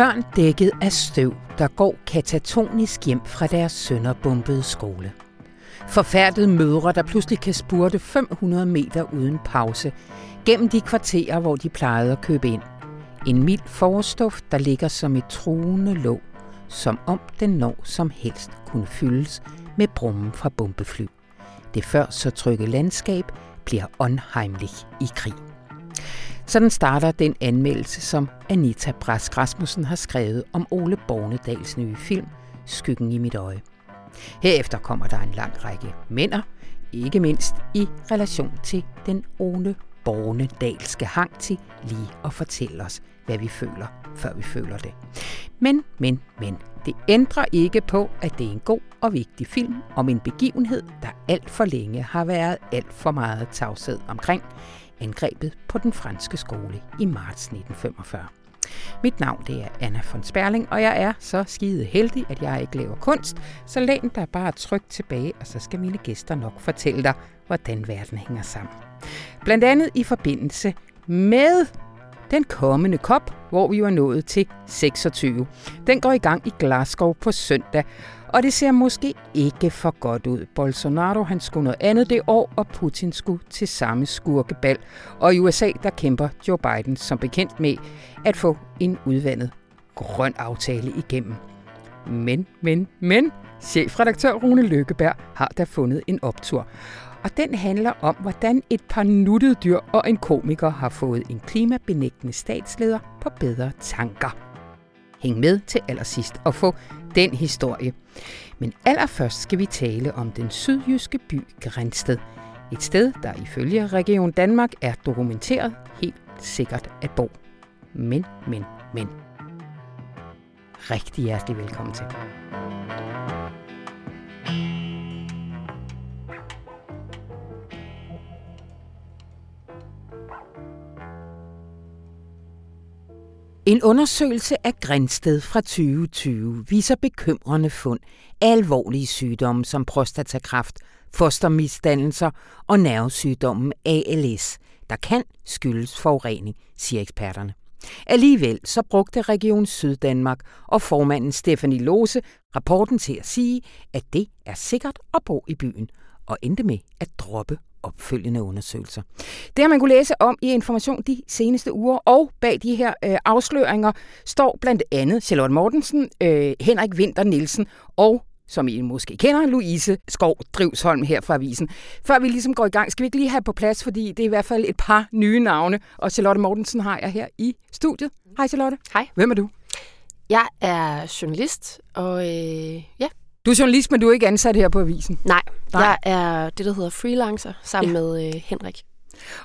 Børn dækket af støv, der går katatonisk hjem fra deres sønderbombede skole. Forfærdede mødre, der pludselig kan spurte 500 meter uden pause, gennem de kvarterer, hvor de plejede at købe ind. En mild forstof, der ligger som et truende låg, som om den når som helst kunne fyldes med brummen fra bombefly. Det før så trygge landskab bliver unheimlich i krig. Sådan starter den anmeldelse, som Anita Brask Rasmussen har skrevet om Ole Bornedals nye film, Skyggen i mit øje. Herefter kommer der en lang række mænder, ikke mindst i relation til den Ole Bornedalske hang til lige at fortælle os, hvad vi føler, før vi føler det. Men, men, men, det ændrer ikke på, at det er en god og vigtig film om en begivenhed, der alt for længe har været alt for meget tavshed omkring, angrebet på den franske skole i marts 1945. Mit navn det er Anna von Sperling, og jeg er så skide heldig, at jeg ikke laver kunst, så læn dig bare trygt tilbage, og så skal mine gæster nok fortælle dig, hvordan verden hænger sammen. Blandt andet i forbindelse med den kommende kop, hvor vi var nået til 26. Den går i gang i Glasgow på søndag, og det ser måske ikke for godt ud. Bolsonaro han skulle noget andet det år, og Putin skulle til samme skurkebal. Og i USA der kæmper Joe Biden som bekendt med at få en udvandet grøn aftale igennem. Men, men, men, chefredaktør Rune Lykkeberg har da fundet en optur. Og den handler om, hvordan et par nuttede dyr og en komiker har fået en klimabenægtende statsleder på bedre tanker. Hæng med til allersidst og få den historie. Men allerførst skal vi tale om den sydjyske by Grænsted. Et sted, der ifølge Region Danmark er dokumenteret helt sikkert at bo. Men, men, men. Rigtig hjertelig velkommen til. En undersøgelse af Grænsted fra 2020 viser bekymrende fund af alvorlige sygdomme som prostatakræft, fostermisdannelser og nervesygdommen ALS, der kan skyldes forurening, siger eksperterne. Alligevel så brugte Region Syddanmark og formanden Stefanie Lose rapporten til at sige, at det er sikkert at bo i byen, og endte med at droppe opfølgende undersøgelser. Det har man kunne læse om i Information de seneste uger, og bag de her øh, afsløringer står blandt andet Charlotte Mortensen, øh, Henrik Winter Nielsen og som I måske kender, Louise Skov Drivsholm her fra Avisen. Før vi ligesom går i gang, skal vi ikke lige have på plads, fordi det er i hvert fald et par nye navne, og Charlotte Mortensen har jeg her i studiet. Hej Charlotte. Hej. Hvem er du? Jeg er journalist, og øh, ja. Du er journalist, men du er ikke ansat her på Avisen? Nej, Nej. jeg er det, der hedder freelancer, sammen ja. med øh, Henrik.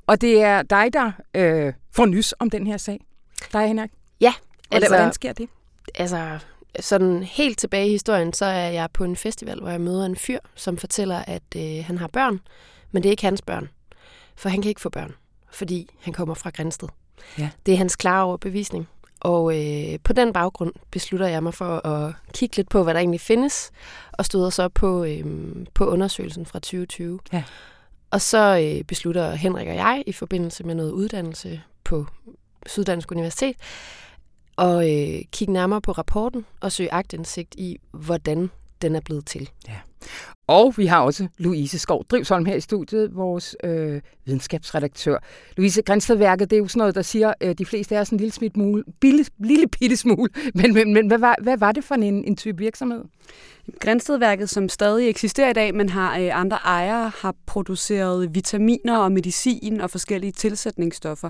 Og det er dig, der øh, får nys om den her sag? Dig, Henrik? Ja. Altså, hvordan sker det? Altså, sådan helt tilbage i historien, så er jeg på en festival, hvor jeg møder en fyr, som fortæller, at øh, han har børn, men det er ikke hans børn. For han kan ikke få børn, fordi han kommer fra Grænsted. Ja. Det er hans klare overbevisning. Og øh, på den baggrund beslutter jeg mig for at kigge lidt på, hvad der egentlig findes, og støder så på, øh, på undersøgelsen fra 2020. Ja. Og så øh, beslutter Henrik og jeg i forbindelse med noget uddannelse på Syddansk Universitet, og øh, kigge nærmere på rapporten og søge agtindsigt i, hvordan den er blevet til. Ja. Og vi har også Louise Skov Drivsholm her i studiet, vores øh, videnskabsredaktør. Louise, Grænstedværket, det er jo sådan noget, der siger, øh, de fleste er sådan en lille, smidt mule, bille, lille bitte smule. Men, men, men hvad, var, hvad var det for en, en type virksomhed? Grænstedværket, som stadig eksisterer i dag, men har øh, andre ejere, har produceret vitaminer og medicin og forskellige tilsætningsstoffer.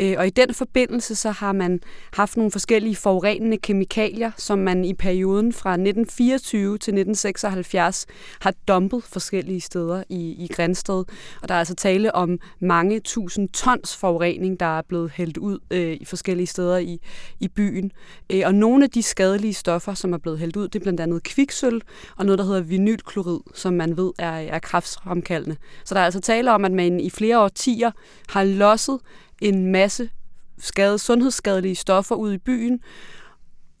Øh, og i den forbindelse så har man haft nogle forskellige forurenende kemikalier, som man i perioden fra 1924 til 1976 har dumpet forskellige steder i, i Grænsted. Og der er altså tale om mange tusind tons forurening, der er blevet hældt ud øh, i forskellige steder i, i byen. Øh, og nogle af de skadelige stoffer, som er blevet hældt ud, det er blandt andet kviksøl og noget, der hedder vinylklorid, som man ved er, er kræftfremkaldende. Så der er altså tale om, at man i flere årtier har losset en masse skade, sundhedsskadelige stoffer ud i byen,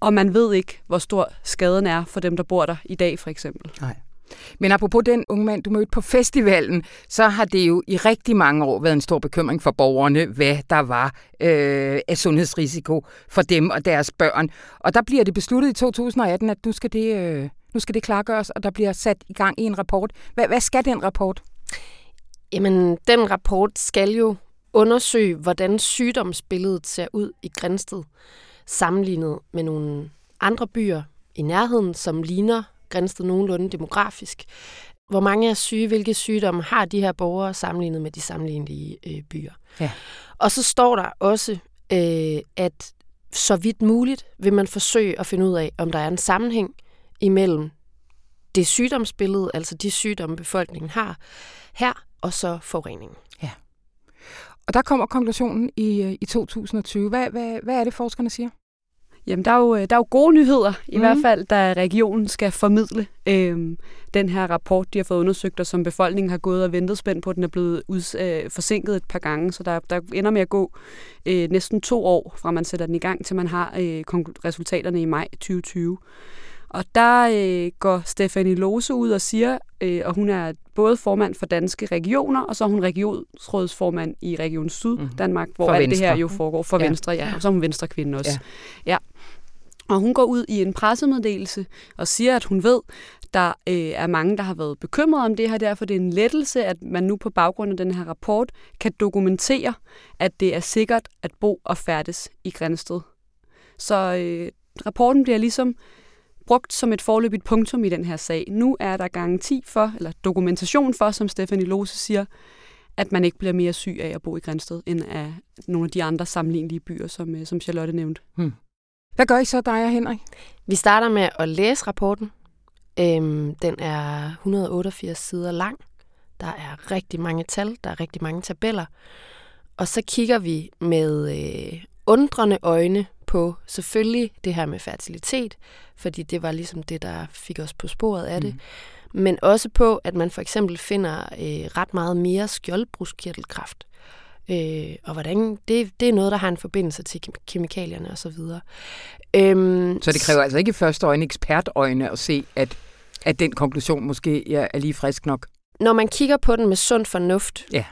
og man ved ikke, hvor stor skaden er for dem, der bor der i dag, for eksempel. Nej. Men apropos den unge mand, du mødte på festivalen, så har det jo i rigtig mange år været en stor bekymring for borgerne, hvad der var øh, af sundhedsrisiko for dem og deres børn. Og der bliver det besluttet i 2018, at nu skal det, øh, nu skal det klargøres, og der bliver sat i gang i en rapport. Hvad, hvad skal den rapport? Jamen, den rapport skal jo undersøge, hvordan sygdomsbilledet ser ud i Grænsted, sammenlignet med nogle andre byer i nærheden, som ligner Grænsted nogenlunde demografisk. Hvor mange er syge, hvilke sygdomme har de her borgere sammenlignet med de sammenlignelige øh, byer. Ja. Og så står der også, øh, at så vidt muligt vil man forsøge at finde ud af, om der er en sammenhæng imellem det sygdomsbillede, altså de sygdomme, befolkningen har her, og så forureningen. Ja. Og der kommer konklusionen i, øh, i 2020. Hvad, hvad, hvad er det, forskerne siger? Jamen, der er jo, der er jo gode nyheder, i mm. hvert fald, da regionen skal formidle øh, den her rapport, de har fået undersøgt, og som befolkningen har gået og ventet spændt på. Den er blevet ud, øh, forsinket et par gange, så der, der ender med at gå øh, næsten to år, fra man sætter den i gang, til man har øh, resultaterne i maj 2020. Og der øh, går Stefanie Lose ud og siger, øh, og hun er både formand for Danske Regioner, og så er hun regionsrådsformand i Region Syd mm. Danmark, hvor alt det her jo foregår for ja. Venstre, ja. Og så er hun Venstre kvinde også. Ja. ja. Og hun går ud i en pressemeddelelse og siger, at hun ved, der øh, er mange, der har været bekymrede om det her. Derfor det er en lettelse, at man nu på baggrund af den her rapport kan dokumentere, at det er sikkert at bo og færdes i Grænsted. Så øh, rapporten bliver ligesom brugt som et forløbigt punktum i den her sag. Nu er der garanti for, eller dokumentation for, som Stefanie Lose siger, at man ikke bliver mere syg af at bo i Grænsted, end af nogle af de andre sammenlignelige byer, som, øh, som Charlotte nævnte. Hmm. Hvad gør I så, dig og Henrik? Vi starter med at læse rapporten. Øhm, den er 188 sider lang. Der er rigtig mange tal, der er rigtig mange tabeller. Og så kigger vi med øh, undrende øjne på selvfølgelig det her med fertilitet, fordi det var ligesom det, der fik os på sporet af det. Mm. Men også på, at man for eksempel finder øh, ret meget mere skjoldbruskkirtelkræft. Øh, og hvordan det, det er noget, der har en forbindelse til kemikalierne osv. Øhm, så det kræver altså ikke i første øjne ekspertøjne at se, at, at den konklusion måske er lige frisk nok? Når man kigger på den med sund fornuft, ja.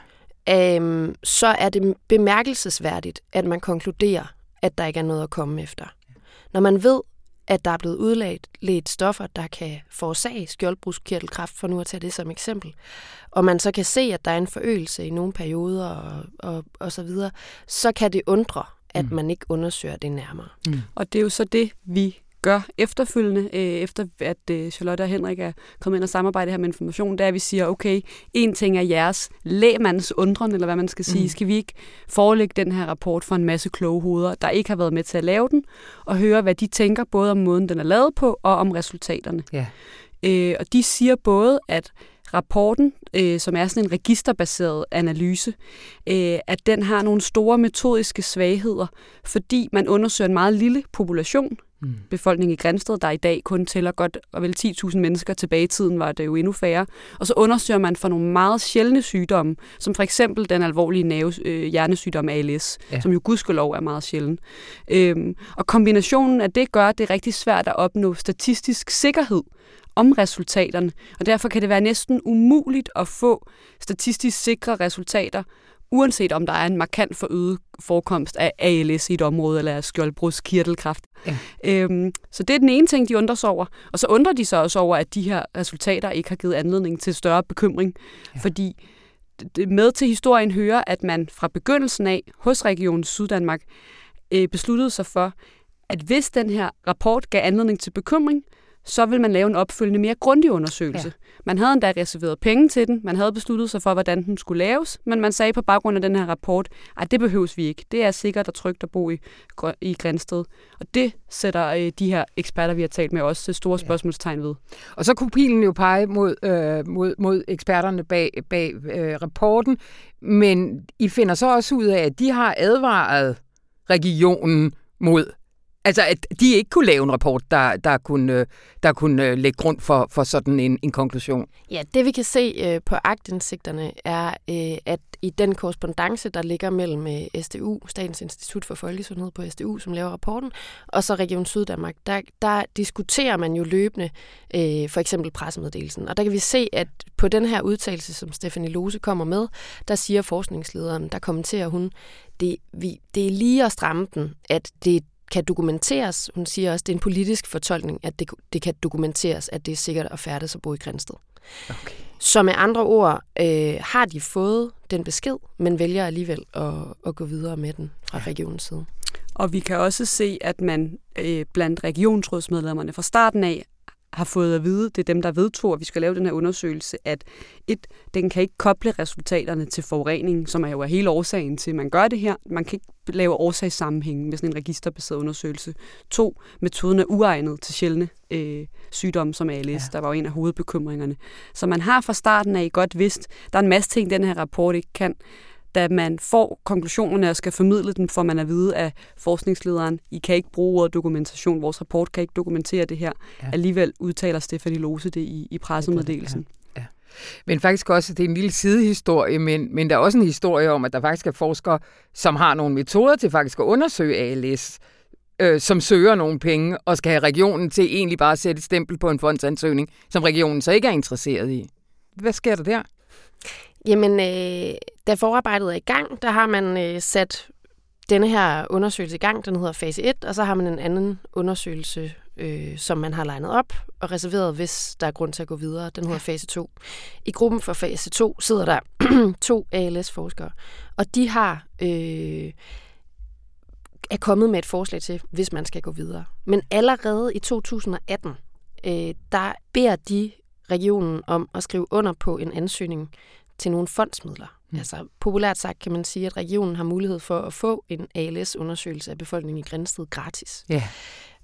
øhm, så er det bemærkelsesværdigt, at man konkluderer, at der ikke er noget at komme efter. Når man ved, at der er blevet udledt stoffer, der kan forårsage skjoldbruskkirtelkræft, for nu at tage det som eksempel, og man så kan se, at der er en forøgelse i nogle perioder og, og, og så videre, så kan det undre, at mm. man ikke undersøger det nærmere. Mm. Og det er jo så det, vi gør efterfølgende, øh, efter at øh, Charlotte og Henrik er kommet ind og samarbejde her med information, det er, at vi siger, okay, en ting er jeres lægmands undren, eller hvad man skal sige. Mm. Skal vi ikke forelægge den her rapport for en masse kloge hoveder, der ikke har været med til at lave den, og høre, hvad de tænker, både om måden, den er lavet på, og om resultaterne. Ja. Øh, og de siger både, at rapporten, øh, som er sådan en registerbaseret analyse, øh, at den har nogle store metodiske svagheder, fordi man undersøger en meget lille population, mm. befolkning i Grænsted, der i dag kun tæller godt og vel 10.000 mennesker. Tilbage i tiden var det jo endnu færre. Og så undersøger man for nogle meget sjældne sygdomme, som for eksempel den alvorlige nerve, øh, hjernesygdom ALS, ja. som jo gudskelov er meget sjælden. Øhm, og kombinationen af det gør, at det er rigtig svært at opnå statistisk sikkerhed om resultaterne, og derfor kan det være næsten umuligt at få statistisk sikre resultater uanset om der er en markant forøget forekomst af ALS i et område, eller skjoldbruskkirtelkræft. Ja. Øhm, så det er den ene ting, de undrer sig over. Og så undrer de sig også over, at de her resultater ikke har givet anledning til større bekymring. Ja. Fordi med til historien hører, at man fra begyndelsen af hos Region Syddanmark øh, besluttede sig for, at hvis den her rapport gav anledning til bekymring, så vil man lave en opfølgende mere grundig undersøgelse. Ja. Man havde endda reserveret penge til den, man havde besluttet sig for, hvordan den skulle laves, men man sagde på baggrund af den her rapport, at det behøves vi ikke. Det er sikkert og trygt at bo i, i Grænsted. Og det sætter øh, de her eksperter, vi har talt med, også til store spørgsmålstegn ved. Og så kunne pilen jo pege mod, øh, mod, mod eksperterne bag, bag øh, rapporten, men I finder så også ud af, at de har advaret regionen mod Altså, at de ikke kunne lave en rapport, der, der kunne, øh, der kunne øh, lægge grund for, for sådan en, en konklusion? Ja, det vi kan se øh, på agtindsigterne er, øh, at i den korrespondence, der ligger mellem øh, SDU, Statens Institut for Folkesundhed på SDU, som laver rapporten, og så Region Syddanmark, der, der diskuterer man jo løbende øh, for eksempel pressemeddelelsen. Og der kan vi se, at på den her udtalelse, som Stefanie Lose kommer med, der siger forskningslederen, der kommenterer hun, det, vi, det er lige at stramme den, at det kan dokumenteres. Hun siger også, at det er en politisk fortolkning, at det, det kan dokumenteres, at det er sikkert at færdes og bo i Grænsted. Okay. Så med andre ord øh, har de fået den besked, men vælger alligevel at, at gå videre med den fra regionens side. Og vi kan også se, at man øh, blandt regionsrådsmedlemmerne fra starten af har fået at vide, det er dem, der vedtog, at vi skal lave den her undersøgelse, at et, den kan ikke koble resultaterne til forurening, som er jo er hele årsagen til, at man gør det her. Man kan ikke lave årsagssammenhæng med sådan en registerbaseret undersøgelse. To, metoden er uegnet til sjældne øh, sygdomme som ALS, ja. der var jo en af hovedbekymringerne. Så man har fra starten af godt vidst, der er en masse ting, den her rapport ikke kan, da man får konklusionerne og skal formidle den, får man at vide af forskningslederen, I kan ikke bruge ordet dokumentation, vores rapport kan ikke dokumentere det her. Ja. Alligevel udtaler Stefanie Lose det i, i pressemeddelelsen. Ja. Ja. Men faktisk også, det er en lille sidehistorie, men, men der er også en historie om, at der faktisk er forskere, som har nogle metoder til faktisk at undersøge ALS, øh, som søger nogle penge, og skal have regionen til egentlig bare at sætte et stempel på en fondsansøgning, som regionen så ikke er interesseret i. Hvad sker der der? Jamen, øh, da forarbejdet er i gang, der har man øh, sat denne her undersøgelse i gang. Den hedder fase 1, og så har man en anden undersøgelse, øh, som man har legnet op og reserveret, hvis der er grund til at gå videre. Den hedder fase 2. I gruppen for fase 2 sidder der to ALS-forskere, og de har... Øh, er kommet med et forslag til, hvis man skal gå videre. Men allerede i 2018, øh, der beder de regionen om at skrive under på en ansøgning til nogle fondsmidler. Mm. Altså populært sagt kan man sige, at regionen har mulighed for at få en ALS-undersøgelse af befolkningen i Grænsted gratis. Ja.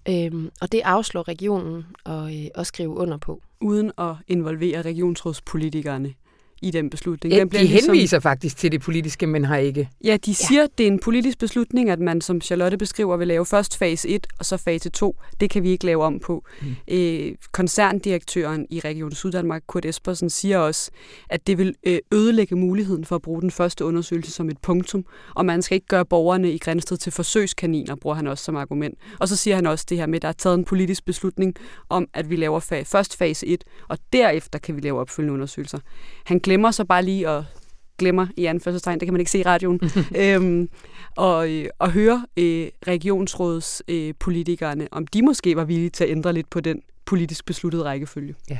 Øhm, og det afslår regionen at, øh, at skrive under på. Uden at involvere regionsrådspolitikerne i den beslutning. Ja, den bliver de ligesom, henviser faktisk til det politiske, men har ikke. Ja, de siger, ja. at det er en politisk beslutning, at man, som Charlotte beskriver, vil lave først fase 1 og så fase 2. Det kan vi ikke lave om på. Mm. Øh, koncerndirektøren i Region Syddanmark, Kurt Espersen, siger også, at det vil øh, ødelægge muligheden for at bruge den første undersøgelse som et punktum, og man skal ikke gøre borgerne i Grænsted til forsøgskaniner, bruger han også som argument. Og så siger han også det her med, at der er taget en politisk beslutning om, at vi laver fa- først fase 1, og derefter kan vi lave opfølgende undersøgelser. Han glemmer så bare lige at glemmer i anførselstegn, det kan man ikke se i radioen, øhm, og, og høre øh, regionsrådspolitikerne, øh, om de måske var villige til at ændre lidt på den politisk besluttede rækkefølge. Ja.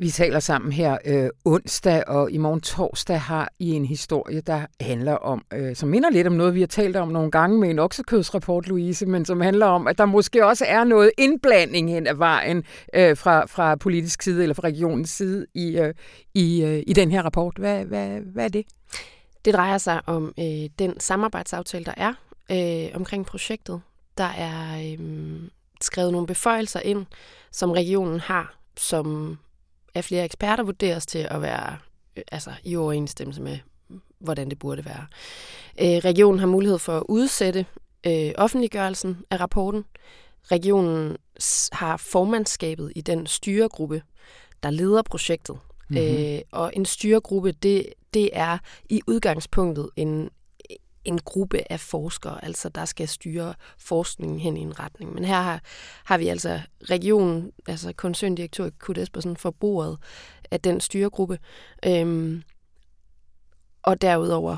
Vi taler sammen her øh, onsdag, og i morgen torsdag har I en historie, der handler om, øh, som minder lidt om noget, vi har talt om nogle gange med en oksekødsrapport, Louise, men som handler om, at der måske også er noget indblanding hen ad vejen øh, fra, fra politisk side eller fra regionens side i, øh, i, øh, i den her rapport. Hvad, hvad, hvad er det? Det drejer sig om øh, den samarbejdsaftale, der er øh, omkring projektet. Der er øh, skrevet nogle beføjelser ind, som regionen har som af flere eksperter vurderes til at være øh, altså, i overensstemmelse med, hvordan det burde være. Øh, regionen har mulighed for at udsætte øh, offentliggørelsen af rapporten. Regionen har formandskabet i den styregruppe, der leder projektet. Mm-hmm. Øh, og en styregruppe, det, det er i udgangspunktet en, en gruppe af forskere, altså der skal styre forskningen hen i en retning. Men her har, har vi altså regionen, altså koncerndirektør Kurt Espersen, for bordet af den styregruppe. Øhm, og derudover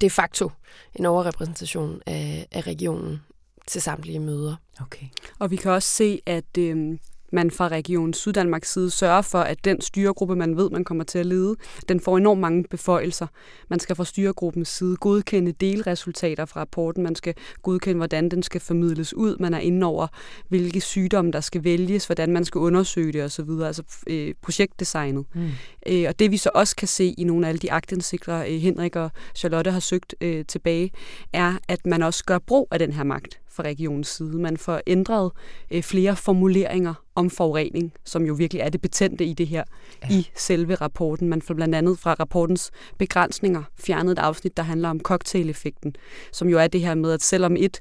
de facto en overrepræsentation af, af regionen til samtlige møder. Okay. Og vi kan også se, at øhm, man fra Region Syddanmarks side sørger for, at den styregruppe, man ved, man kommer til at lede, den får enormt mange beføjelser. Man skal fra styregruppens side godkende delresultater fra rapporten, man skal godkende, hvordan den skal formidles ud, man er inde over, hvilke sygdomme, der skal vælges, hvordan man skal undersøge det osv., altså øh, projektdesignet. Mm. Øh, og det vi så også kan se i nogle af alle de agtindsigter, øh, Henrik og Charlotte har søgt øh, tilbage, er, at man også gør brug af den her magt fra regionens side. Man får ændret øh, flere formuleringer om forurening, som jo virkelig er det betændte i det her, ja. i selve rapporten. Man får blandt andet fra rapportens begrænsninger fjernet et afsnit, der handler om cocktaileffekten, som jo er det her med, at selvom et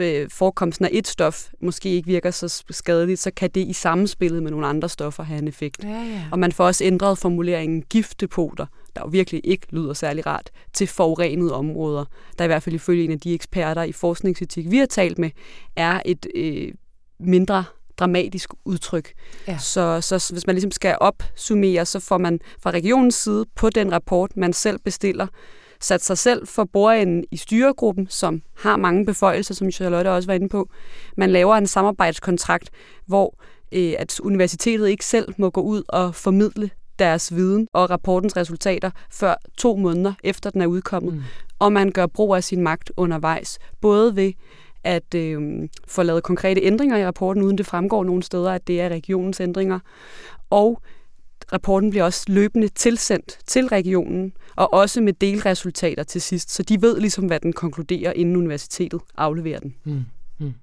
øh, forekomsten af et stof måske ikke virker så skadeligt, så kan det i samspillet med nogle andre stoffer have en effekt. Ja, ja. Og man får også ændret formuleringen giftdepoter, der jo virkelig ikke lyder særlig rart, til forurenede områder, der i hvert fald ifølge en af de eksperter i forskningsetik, vi har talt med, er et øh, mindre dramatisk udtryk. Ja. Så, så hvis man ligesom skal opsummere, så får man fra regionens side på den rapport, man selv bestiller, sat sig selv for bordenden i styregruppen, som har mange beføjelser, som Charlotte også var inde på. Man laver en samarbejdskontrakt, hvor øh, at universitetet ikke selv må gå ud og formidle deres viden og rapportens resultater før to måneder efter den er udkommet. Mm. Og man gør brug af sin magt undervejs, både ved at øh, få lavet konkrete ændringer i rapporten, uden det fremgår nogen steder, at det er regionens ændringer. Og rapporten bliver også løbende tilsendt til regionen, og også med delresultater til sidst, så de ved ligesom, hvad den konkluderer, inden universitetet afleverer den. Mm. Mm.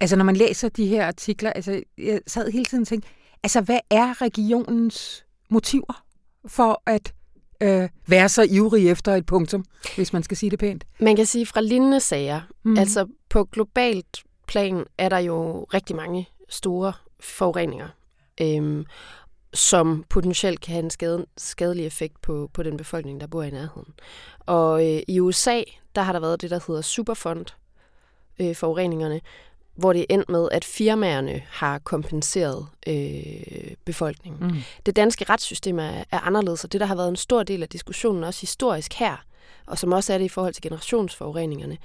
Altså, når man læser de her artikler, altså, jeg sad hele tiden og tænkte, altså, hvad er regionens motiver for at øh, være så ivrig efter et punktum, hvis man skal sige det pænt? Man kan sige fra lignende sager, mm. altså på globalt plan er der jo rigtig mange store forureninger, øhm, som potentielt kan have en skade, skadelig effekt på, på den befolkning, der bor i nærheden. Og øh, i USA, der har der været det, der hedder Superfund, øh, forureningerne, hvor det er endt med, at firmaerne har kompenseret øh, befolkningen. Mm. Det danske retssystem er, er anderledes, og det, der har været en stor del af diskussionen, også historisk her, og som også er det i forhold til generationsforureningerne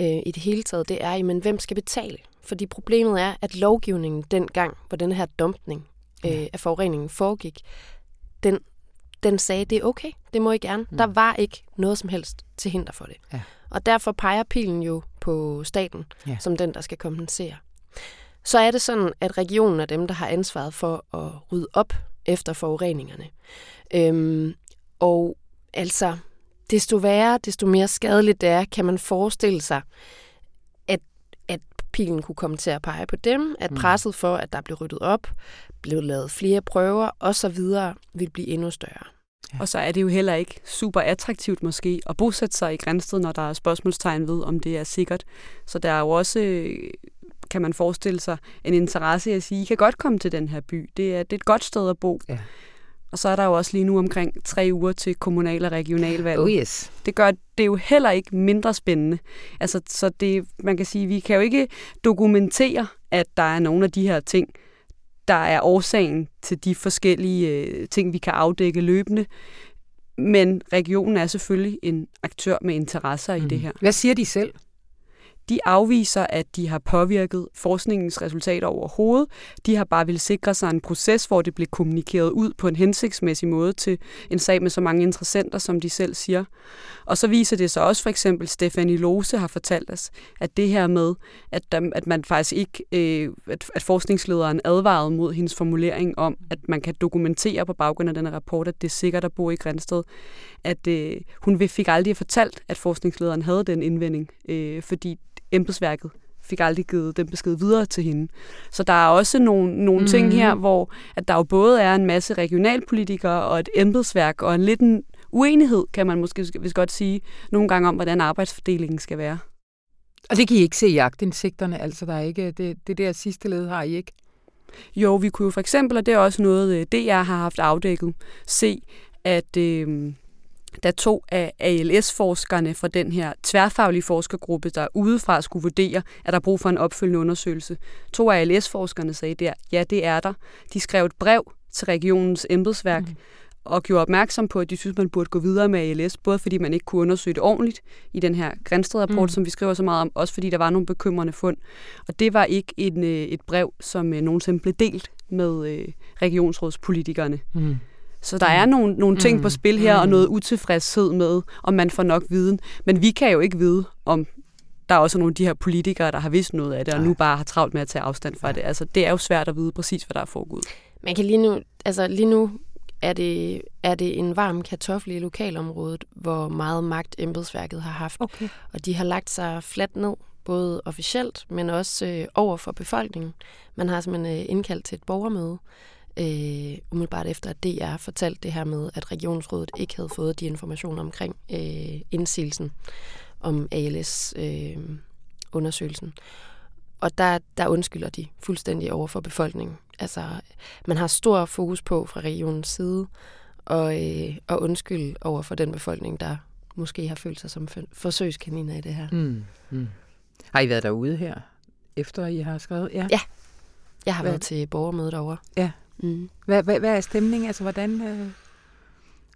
øh, i det hele taget, det er, men hvem skal betale? Fordi problemet er, at lovgivningen dengang, hvor den her dumpning øh, af forureningen foregik, den, den sagde, det er okay, det må I gerne. Mm. Der var ikke noget som helst til hinder for det. Ja. Og derfor peger pilen jo på staten, ja. som den, der skal kompensere. Så er det sådan, at regionen er dem, der har ansvaret for at rydde op efter forureningerne. Øhm, og altså, desto værre, desto mere skadeligt det er, kan man forestille sig, at, at pilen kunne komme til at pege på dem, at mm. presset for, at der blev ryddet op, blev lavet flere prøver osv., vil blive endnu større. Ja. Og så er det jo heller ikke super attraktivt måske at bosætte sig i Grænsted, når der er spørgsmålstegn ved, om det er sikkert. Så der er jo også, kan man forestille sig, en interesse i at sige, I kan godt komme til den her by. Det er, det er et godt sted at bo. Ja. Og så er der jo også lige nu omkring tre uger til kommunal- og regionalvalg. Oh yes. Det gør det jo heller ikke mindre spændende. Altså, så det, man kan sige, vi kan jo ikke dokumentere, at der er nogle af de her ting, der er årsagen til de forskellige øh, ting, vi kan afdække løbende. Men regionen er selvfølgelig en aktør med interesser mm. i det her. Hvad siger de selv? De afviser, at de har påvirket forskningens resultater overhovedet. De har bare vil sikre sig en proces, hvor det blev kommunikeret ud på en hensigtsmæssig måde til en sag med så mange interessenter, som de selv siger. Og så viser det sig også for eksempel, Stefanie Lose har fortalt os, at det her med, at, at man faktisk ikke, øh, at, at forskningslederen advarede mod hendes formulering om, at man kan dokumentere på baggrund af den rapport, at det er sikkert at bo i Grænsted, at øh, hun fik aldrig fortalt, at forskningslederen havde den indvending, øh, fordi embedsværket fik aldrig givet den besked videre til hende. Så der er også nogle, nogle mm. ting her, hvor at der jo både er en masse regionalpolitikere og et embedsværk og en lidt en uenighed, kan man måske hvis godt sige, nogle gange om, hvordan arbejdsfordelingen skal være. Og det kan I ikke se i agtindsigterne, altså der er ikke, det, det der sidste led har I ikke? Jo, vi kunne jo for eksempel, og det er også noget, øh, DR har haft afdækket, se, at øh, da to af ALS-forskerne fra den her tværfaglige forskergruppe, der udefra skulle vurdere, at der er brug for en opfølgende undersøgelse. To af ALS-forskerne sagde der, ja, det er der. De skrev et brev til regionens embedsværk, mm og gjorde opmærksom på, at de synes, man burde gå videre med ALS, både fordi man ikke kunne undersøge det ordentligt i den her Grænsted-rapport, mm. som vi skriver så meget om, også fordi der var nogle bekymrende fund. Og det var ikke en, øh, et brev, som øh, nogensinde blev delt med øh, regionsrådspolitikerne. Mm. Så der er nogle, nogle ting mm. på spil her, og mm. noget utilfredshed med, om man får nok viden. Men vi kan jo ikke vide, om der er også nogle af de her politikere, der har vidst noget af det, og nu bare har travlt med at tage afstand fra det. Altså, det er jo svært at vide præcis, hvad der er foregået. Man kan lige nu, altså lige nu er det, er det en varm kartoffel i lokalområdet, hvor meget magt embedsværket har haft. Okay. Og de har lagt sig fladt ned både officielt, men også øh, over for befolkningen. Man har simpelthen øh, indkaldt til et borgermøde, øh, umiddelbart efter at DR fortalte det her med, at regionsrådet ikke havde fået de informationer omkring øh, indsigelsen om ALS-undersøgelsen. Øh, og der, der undskylder de fuldstændig over for befolkningen. Altså, man har stor fokus på fra regionens side, og, øh, og undskylde over for den befolkning, der måske har følt sig som forsøgskaniner i det her. Mm. Mm. Har I været derude her, efter I har skrevet? Ja, ja. jeg har hvad? været til borgermødet derovre. Ja. Mm. Hvad, hvad, hvad er stemningen? Altså, hvordan, øh,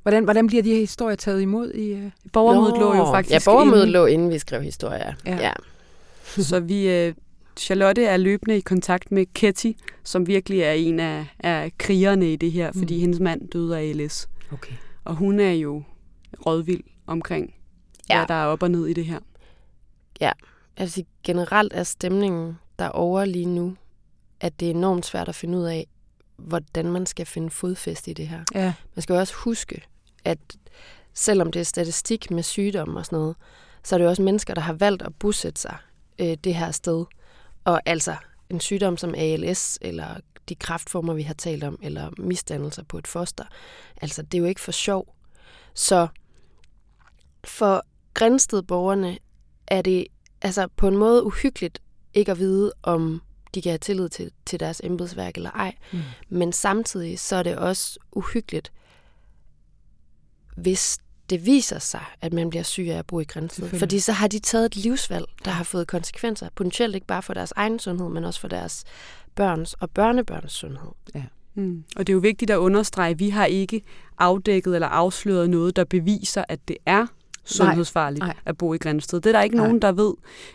hvordan, hvordan bliver de her historier taget imod i... Øh... Borgermødet Nå, lå jo faktisk Ja, borgermødet inden... lå inden vi skrev historier. Ja. ja. Så vi... Øh, Charlotte er løbende i kontakt med Ketty, som virkelig er en af, af krigerne i det her, fordi mm. hendes mand døde af ALS. Okay. Og hun er jo rådvild omkring, ja. hvad der er op og ned i det her. Ja, altså generelt er stemningen derovre lige nu, at det er enormt svært at finde ud af, hvordan man skal finde fodfæste i det her. Ja. Man skal jo også huske, at selvom det er statistik med sygdom og sådan noget, så er det jo også mennesker, der har valgt at bosætte sig øh, det her sted. Og altså en sygdom som ALS, eller de kraftformer, vi har talt om, eller misdannelser på et foster, altså det er jo ikke for sjov. Så for Grænstedborgerne er det altså på en måde uhyggeligt ikke at vide, om de kan have tillid til, til deres embedsværk eller ej. Mm. Men samtidig så er det også uhyggeligt, hvis det viser sig, at man bliver syg af at bo i Grænsted. Fordi så har de taget et livsvalg, der har fået konsekvenser. Potentielt ikke bare for deres egen sundhed, men også for deres børns og børnebørns sundhed. Ja. Mm. Og det er jo vigtigt at understrege, at vi har ikke afdækket eller afsløret noget, der beviser, at det er sundhedsfarligt Nej. at bo i Grænsted. Det er der ikke Nej. nogen, der ved.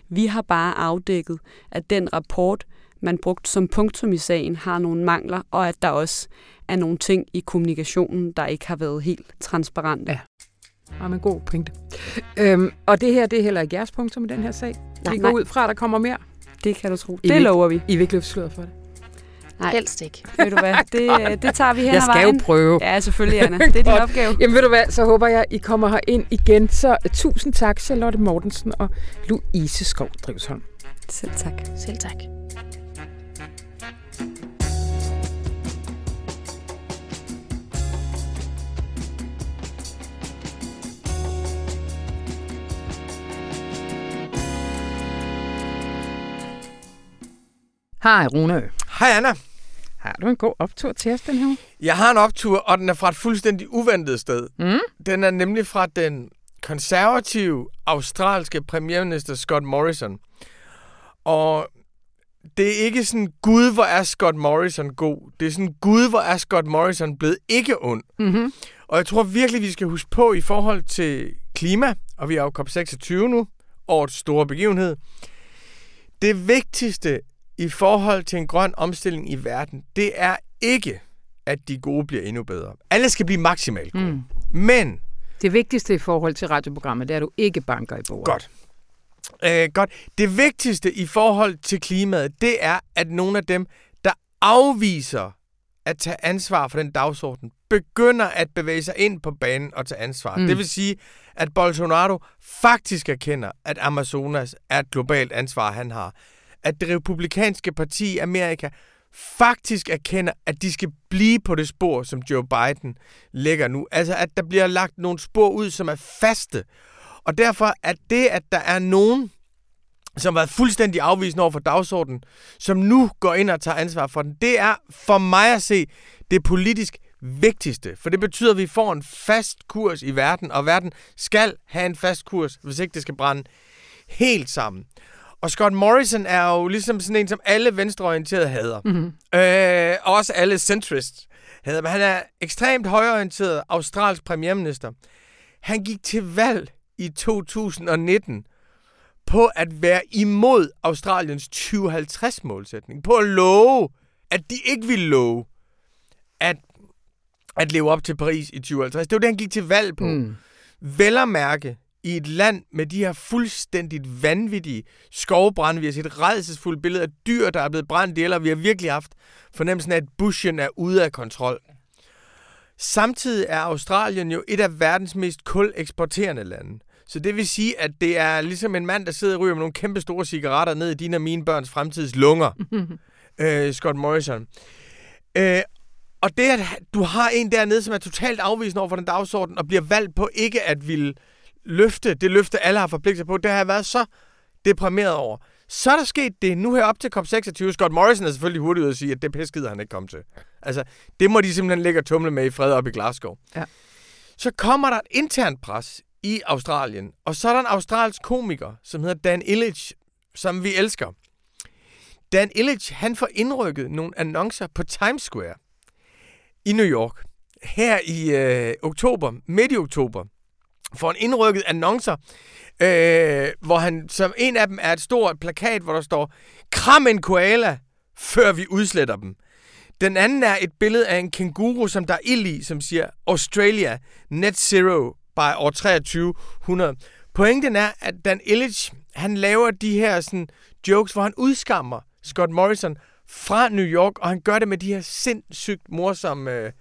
Vi har bare afdækket, at den rapport, man brugt som punktum i sagen, har nogle mangler, og at der også er nogle ting i kommunikationen, der ikke har været helt transparente. Ja. Ja, men god pointe. Øhm, og det her, det er heller ikke jeres punktum i den her sag. Nej, vi går nej. ud fra, at der kommer mere. Det kan du tro. I det vil, lover vi. I vil ikke løfte sløret for det. Nej. Helst ikke. Ved du hvad, det, det tager vi hen Jeg skal vejen. jo prøve. Ja, selvfølgelig, Anna. Det er din opgave. Jamen ved du hvad, så håber jeg, I kommer her ind igen. Så tusind tak, Charlotte Mortensen og Louise Skov Drivsholm. Selv tak. Selv tak. Hej Rune. Hej Anna. Har du en god optur til os den her Jeg har en optur, og den er fra et fuldstændig uventet sted. Mm. Den er nemlig fra den konservative australske premierminister Scott Morrison. Og det er ikke sådan, gud, hvor er Scott Morrison god. Det er sådan, gud, hvor er Scott Morrison blevet ikke ond. Mm-hmm. Og jeg tror virkelig, vi skal huske på i forhold til klima, og vi er jo COP26 nu, årets store begivenhed. Det vigtigste i forhold til en grøn omstilling i verden, det er ikke, at de gode bliver endnu bedre. Alle skal blive maksimalt gode. Mm. Men... Det vigtigste i forhold til radioprogrammet, det er, at du ikke banker i bordet. Godt. Øh, godt. Det vigtigste i forhold til klimaet, det er, at nogle af dem, der afviser at tage ansvar for den dagsorden, begynder at bevæge sig ind på banen og tage ansvar. Mm. Det vil sige, at Bolsonaro faktisk erkender, at Amazonas er et globalt ansvar, han har at det republikanske parti i Amerika faktisk erkender, at de skal blive på det spor, som Joe Biden lægger nu. Altså, at der bliver lagt nogle spor ud, som er faste. Og derfor er det, at der er nogen, som har været fuldstændig afvisende over for dagsordenen, som nu går ind og tager ansvar for den, det er for mig at se det politisk vigtigste. For det betyder, at vi får en fast kurs i verden, og verden skal have en fast kurs, hvis ikke det skal brænde helt sammen. Og Scott Morrison er jo ligesom sådan en, som alle venstreorienterede hader. Mm-hmm. Øh, også alle centrists hader. Men han er ekstremt højorienteret australsk premierminister. Han gik til valg i 2019 på at være imod Australiens 2050-målsætning. På at love, at de ikke ville love at, at leve op til Paris i 2050. Det var det, han gik til valg på. Mm. Vel at mærke i et land med de her fuldstændigt vanvittige skovbrænde. Vi har set redselsfulde billeder af dyr, der er blevet brændt ihjel, og vi har virkelig haft fornemmelsen af, at bushen er ude af kontrol. Samtidig er Australien jo et af verdens mest kul eksporterende lande. Så det vil sige, at det er ligesom en mand, der sidder og ryger med nogle kæmpe store cigaretter ned i dine og mine børns fremtids lunger. øh, Scott Morrison. Øh, og det, at du har en dernede, som er totalt afvisende over for den dagsorden, og bliver valgt på ikke at ville løfte det løfte, alle har forpligtet sig på, det har jeg været så deprimeret over. Så er der sket det. Nu her op til COP26. Scott Morrison er selvfølgelig hurtigt ud at sige, at det pæskider han ikke komme til. Altså, det må de simpelthen ligge og tumle med i fred op i Glasgow. Ja. Så kommer der et internt pres i Australien, og så er der en australsk komiker, som hedder Dan Illich, som vi elsker. Dan Illich, han får indrykket nogle annoncer på Times Square i New York. Her i øh, oktober, midt i oktober, får en indrykket annoncer, øh, hvor han, som en af dem er et stort plakat, hvor der står, kram en koala, før vi udsletter dem. Den anden er et billede af en kænguru, som der er ild i, som siger, Australia, net zero by år 2300. Pointen er, at Dan Illich, han laver de her sådan, jokes, hvor han udskammer Scott Morrison fra New York, og han gør det med de her sindssygt morsomme øh,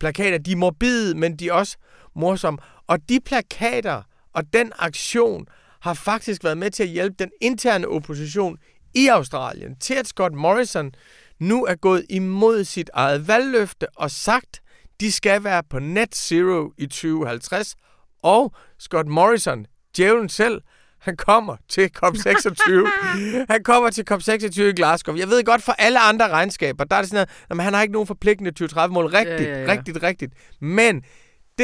plakater. De er morbide, men de er også morsomme. Og de plakater og den aktion har faktisk været med til at hjælpe den interne opposition i Australien til, at Scott Morrison nu er gået imod sit eget valgløfte og sagt, de skal være på net zero i 2050. Og Scott Morrison, djævlen selv, han kommer til COP26. han kommer til COP26 i Glasgow. Jeg ved godt, for alle andre regnskaber, der er det sådan noget, at han har ikke nogen forpligtende 2030-mål. Rigtigt, Ja, ja, ja. rigtigt, rigtigt. Men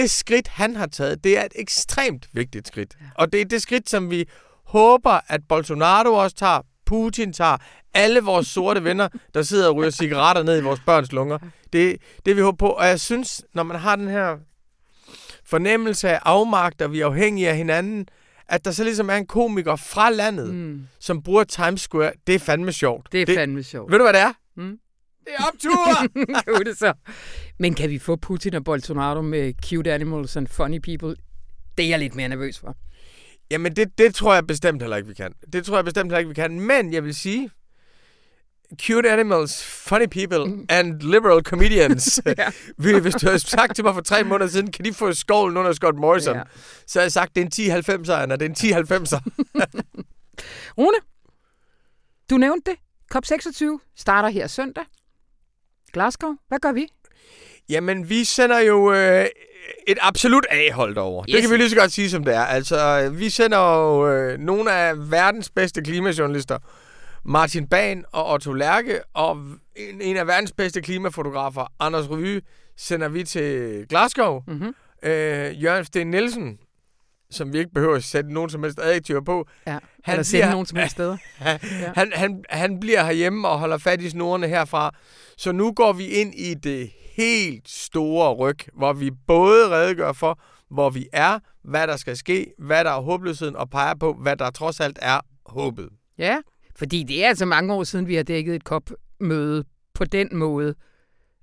det skridt, han har taget, det er et ekstremt vigtigt skridt. Og det er det skridt, som vi håber, at Bolsonaro også tager, Putin tager, alle vores sorte venner, der sidder og ryger cigaretter ned i vores børns lunger. Det, det vi håber på. Og jeg synes, når man har den her fornemmelse af afmagt, og vi er afhængige af hinanden, at der så ligesom er en komiker fra landet, mm. som bruger Times Square, det er fandme sjovt. Det er fandme sjovt. Ved du, hvad det er? Mm. Det er optur! jo, det så. Men kan vi få Putin og Bolsonaro med cute animals and funny people? Det er jeg lidt mere nervøs for. Jamen, det, det tror jeg bestemt heller ikke, vi kan. Det tror jeg bestemt heller ikke, vi kan. Men jeg vil sige, cute animals, funny people mm. and liberal comedians. Ja. Hvis du havde sagt til mig for tre måneder siden, kan de få skålen under Scott Morrison? Ja. Så havde jeg sagt, det er en 10-90'er, Anna. Det er en 10-90'er. Rune, du nævnte det. COP26 starter her søndag. Glasgow, hvad gør vi? Jamen, vi sender jo øh, et absolut A-hold over. Yes. Det kan vi lige så godt sige, som det er. Altså, vi sender jo øh, nogle af verdens bedste klimajournalister, Martin Bahn og Otto Lærke, og en, en af verdens bedste klimafotografer, Anders Ryge, sender vi til Glasgow. Mm-hmm. Øh, Jørgen Sten Nielsen, som vi ikke behøver at sætte nogen som helst adjektiver på, Ja, Han eller bliver- nogen som helst steder. Ja. Han, han, han bliver herhjemme og holder fat i snorene herfra. Så nu går vi ind i det helt store ryg, hvor vi både redegør for, hvor vi er, hvad der skal ske, hvad der er håbløsheden, og peger på, hvad der trods alt er håbet. Ja, fordi det er altså mange år siden, vi har dækket et kopmøde på den måde.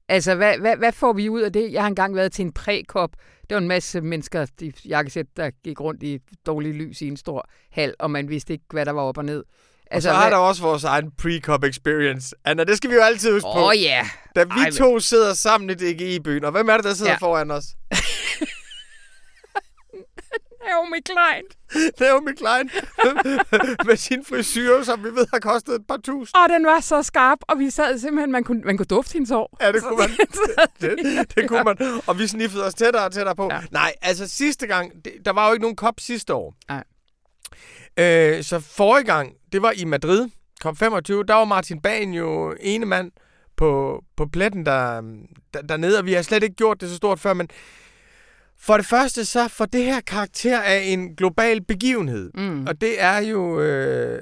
Altså, hvad, hvad, hvad får vi ud af det? Jeg har engang været til en prækop. Der Det var en masse mennesker, de jakkesæt, der gik rundt i dårlig lys i en stor hal, og man vidste ikke, hvad der var op og ned. Altså, og så har der også vores egen pre-cop experience. Anna, det skal vi jo altid huske på. Åh oh, ja, Da vi Ej, to sidder sammen i DGI-byen, og hvem er det, der sidder Ja. foran os? Naomi Klein. Naomi Klein med sin frisyr, som vi ved har kostet et par tusind. Og den var så skarp, og vi sad simpelthen, man kunne, man kunne dufte hendes hår. Ja, det kunne man. Det, vi- det kunne man. Og vi sniffede os tættere og tættere på. Ja. Nej, altså sidste gang, det, der var jo ikke nogen kop sidste år. Nej. Øh, så forrige gang, det var i Madrid, kop 25, der var Martin Bahn jo ene mand på, på pletten der, der, dernede, og vi har slet ikke gjort det så stort før, men for det første så får det her karakter af en global begivenhed. Mm. Og det er jo øh,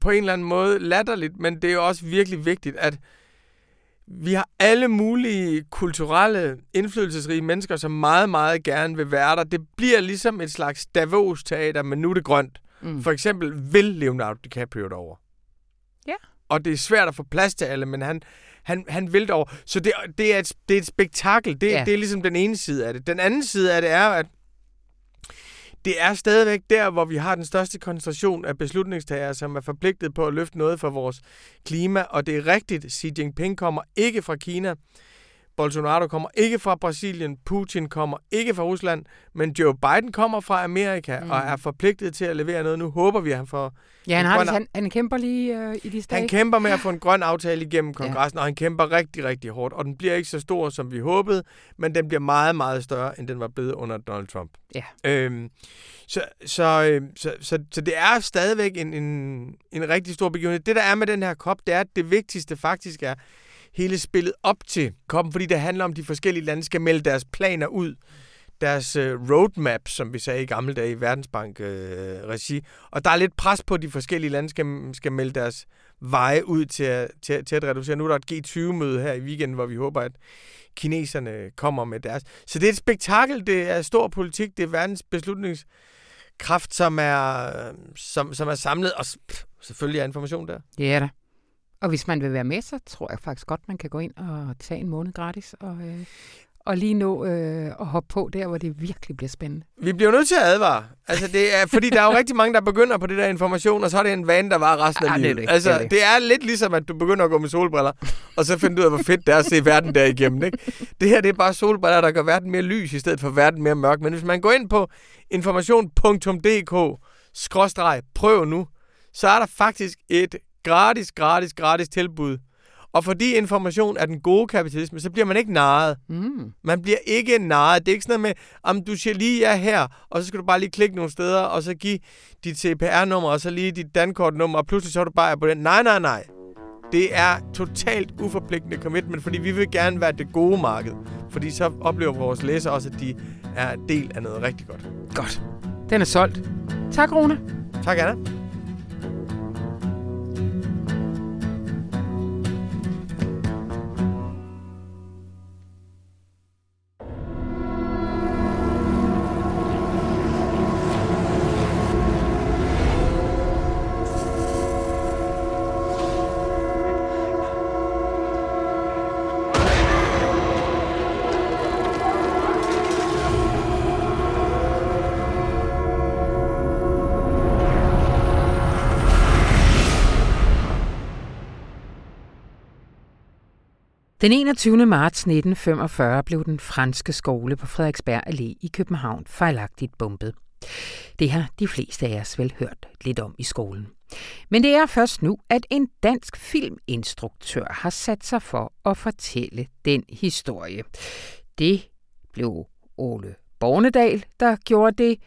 på en eller anden måde latterligt, men det er jo også virkelig vigtigt, at vi har alle mulige kulturelle, indflydelsesrige mennesker, som meget, meget gerne vil være der. Det bliver ligesom et slags Davos-teater, men nu er det grønt. Mm. For eksempel vil Leonardo DiCaprio derover. Ja. Og det er svært at få plads til alle, men han, han, han vil derover. Så det, det, er et, det er et spektakel. Det, ja. det er ligesom den ene side af det. Den anden side af det er, at det er stadigvæk der, hvor vi har den største koncentration af beslutningstagere, som er forpligtet på at løfte noget for vores klima. Og det er rigtigt, Xi Jinping kommer ikke fra Kina. Bolsonaro kommer ikke fra Brasilien, Putin kommer ikke fra Rusland, men Joe Biden kommer fra Amerika mm. og er forpligtet til at levere noget. Nu håber vi, at han får... Ja, han, har det, han, han kæmper lige øh, i de steder. Han kæmper med at få en grøn aftale igennem kongressen, ja. og han kæmper rigtig, rigtig hårdt. Og den bliver ikke så stor, som vi håbede, men den bliver meget, meget større, end den var blevet under Donald Trump. Ja. Øhm, så, så, øh, så, så, så det er stadigvæk en, en, en rigtig stor begivenhed. Det, der er med den her kop, det er, at det vigtigste faktisk er, hele spillet op til kom, fordi det handler om, at de forskellige lande skal melde deres planer ud. Deres øh, roadmap, som vi sagde i gamle dage i Verdensbank-regi. Øh, og der er lidt pres på, at de forskellige lande skal, skal melde deres veje ud til at, til, til at reducere. Nu er der et G20-møde her i weekenden, hvor vi håber, at kineserne kommer med deres. Så det er et spektakel, det er stor politik, det er verdens beslutningskraft, som er, øh, som, som er samlet, og pff, selvfølgelig er information der. Det er der. Og hvis man vil være med, så tror jeg faktisk godt, man kan gå ind og tage en måned gratis og, øh, og lige nå øh, at hoppe på der, hvor det virkelig bliver spændende. Vi bliver nødt til at advare. Altså, det er, fordi der er jo rigtig mange, der begynder på det der information, og så er det en vane, der var resten af det er livet. det. altså, Det er det. det er lidt ligesom, at du begynder at gå med solbriller, og så finder du ud af, hvor fedt det er at se verden der igennem. Ikke? Det her det er bare solbriller, der gør verden mere lys, i stedet for verden mere mørk. Men hvis man går ind på information.dk, skråstreg, prøv nu, så er der faktisk et gratis, gratis, gratis tilbud. Og fordi information er den gode kapitalisme, så bliver man ikke narret. Mm. Man bliver ikke narret. Det er ikke sådan noget med, om du siger lige ja her, og så skal du bare lige klikke nogle steder, og så give dit CPR-nummer, og så lige dit dankortnummer, og pludselig så er du bare på den. Nej, nej, nej. Det er totalt uforpligtende commitment, fordi vi vil gerne være det gode marked. Fordi så oplever vores læsere også, at de er en del af noget rigtig godt. Godt. Den er solgt. Tak, Rune. Tak, Anna. Den 21. marts 1945 blev den franske skole på Frederiksberg Allé i København fejlagtigt bombet. Det har de fleste af os vel hørt lidt om i skolen. Men det er først nu, at en dansk filminstruktør har sat sig for at fortælle den historie. Det blev Ole Bornedal, der gjorde det,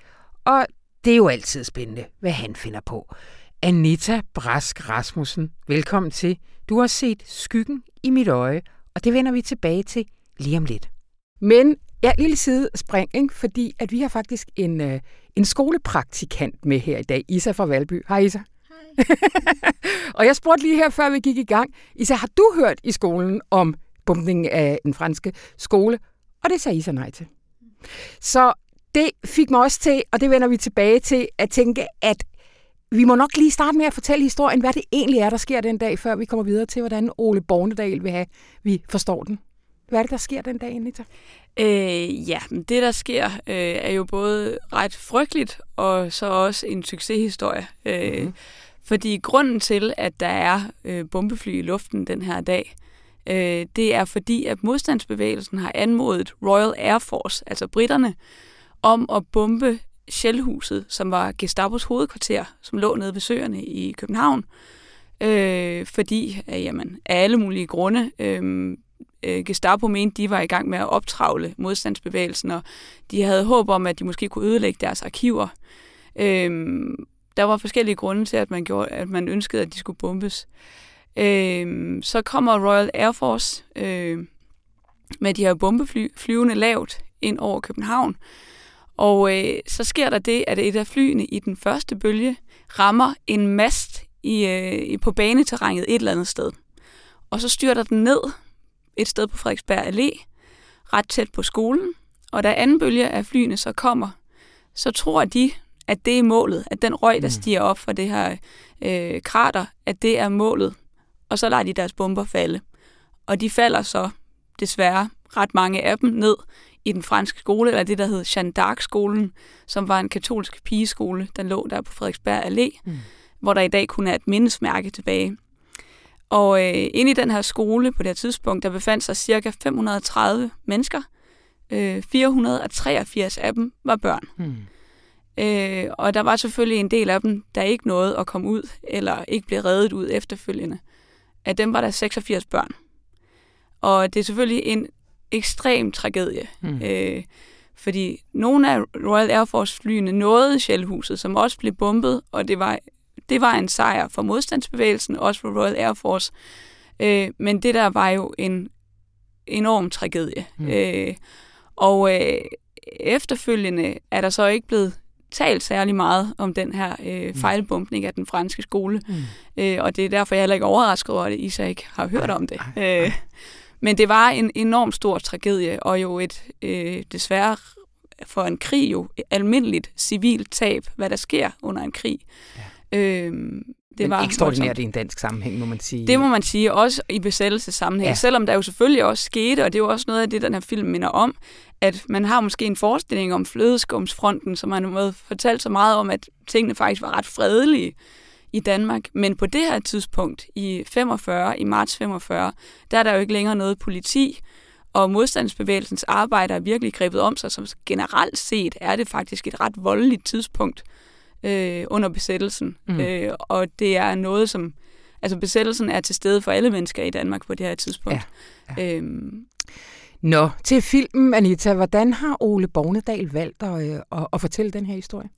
og det er jo altid spændende, hvad han finder på. Anita Brask Rasmussen, velkommen til. Du har set Skyggen i mit øje, og det vender vi tilbage til lige om lidt. Men jeg lille side spring, ikke? fordi at vi har faktisk en, øh, en skolepraktikant med her i dag, Isa fra Valby. Hej Isa. Hej. og jeg spurgte lige her, før vi gik i gang. Isa, har du hørt i skolen om bombningen af den franske skole? Og det sagde Isa nej til. Så det fik mig også til, og det vender vi tilbage til, at tænke, at vi må nok lige starte med at fortælle historien, hvad det egentlig er, der sker den dag, før vi kommer videre til, hvordan Ole Bornedal vil have, vi forstår den. Hvad er det, der sker den dag, Anita? Øh, ja, det der sker øh, er jo både ret frygteligt og så også en succeshistorie. Øh, mm-hmm. Fordi grunden til, at der er øh, bombefly i luften den her dag, øh, det er fordi, at modstandsbevægelsen har anmodet Royal Air Force, altså britterne, om at bombe Shellhuset, som var Gestapos hovedkvarter, som lå nede ved søerne i København. Øh, fordi, øh, jamen, af alle mulige grunde, øh, øh, Gestapo mente, de var i gang med at optravle modstandsbevægelsen, og de havde håb om, at de måske kunne ødelægge deres arkiver. Øh, der var forskellige grunde til, at man, gjorde, at man ønskede, at de skulle bombes. Øh, så kommer Royal Air Force øh, med de her bombefly flyvende lavt ind over København. Og øh, så sker der det, at et af flyene i den første bølge rammer en mast i, øh, på baneterrænet et eller andet sted. Og så styrter den ned et sted på Frederiksberg Allé, ret tæt på skolen. Og da anden bølge af flyene så kommer, så tror de, at det er målet, at den røg, der stiger op fra det her øh, krater, at det er målet. Og så lader de deres bomber falde. Og de falder så desværre ret mange af dem ned i den franske skole, eller det, der hed Jeanne d'Arc-skolen, som var en katolsk pigeskole, der lå der på Frederiksberg Allé, mm. hvor der i dag kun er et mindesmærke tilbage. Og øh, inde i den her skole på det her tidspunkt, der befandt sig cirka 530 mennesker. Øh, 483 af dem var børn. Hmm. Øh, og der var selvfølgelig en del af dem, der ikke nåede at komme ud, eller ikke blev reddet ud efterfølgende. Af dem var der 86 børn. Og det er selvfølgelig en ekstrem tragedie. Hmm. Øh, fordi nogle af Royal Air Force flyene nåede Shellhuset, som også blev bombet, og det var, det var en sejr for modstandsbevægelsen, også for Royal Air Force. Øh, men det der var jo en enorm tragedie. Mm. Øh, og øh, efterfølgende er der så ikke blevet talt særlig meget om den her øh, fejlbumpning af den franske skole. Mm. Øh, og det er derfor, jeg er heller ikke overrasket over, at Isa ikke har hørt om det. Øh, men det var en enorm stor tragedie, og jo et øh, desværre for en krig jo almindeligt civilt tab, hvad der sker under en krig. Ja. Øh, Det Men ekstraordinært i en dansk sammenhæng, må man sige. Det må man sige, også i besættelsessammenhæng. Ja. Selvom der jo selvfølgelig også skete, og det er jo også noget af det, den her film minder om, at man har måske en forestilling om flødeskumsfronten, som man har fortalt så meget om, at tingene faktisk var ret fredelige i Danmark. Men på det her tidspunkt, i 45, i marts 45, der er der jo ikke længere noget politi, og modstandsbevægelsens arbejde er virkelig grebet om sig, som generelt set er det faktisk et ret voldeligt tidspunkt øh, under besættelsen. Mm. Øh, og det er noget, som... Altså besættelsen er til stede for alle mennesker i Danmark på det her tidspunkt. Ja. Ja. Øhm. Nå, til filmen, Anita. Hvordan har Ole Bornedal valgt at, øh, at, at fortælle den her historie?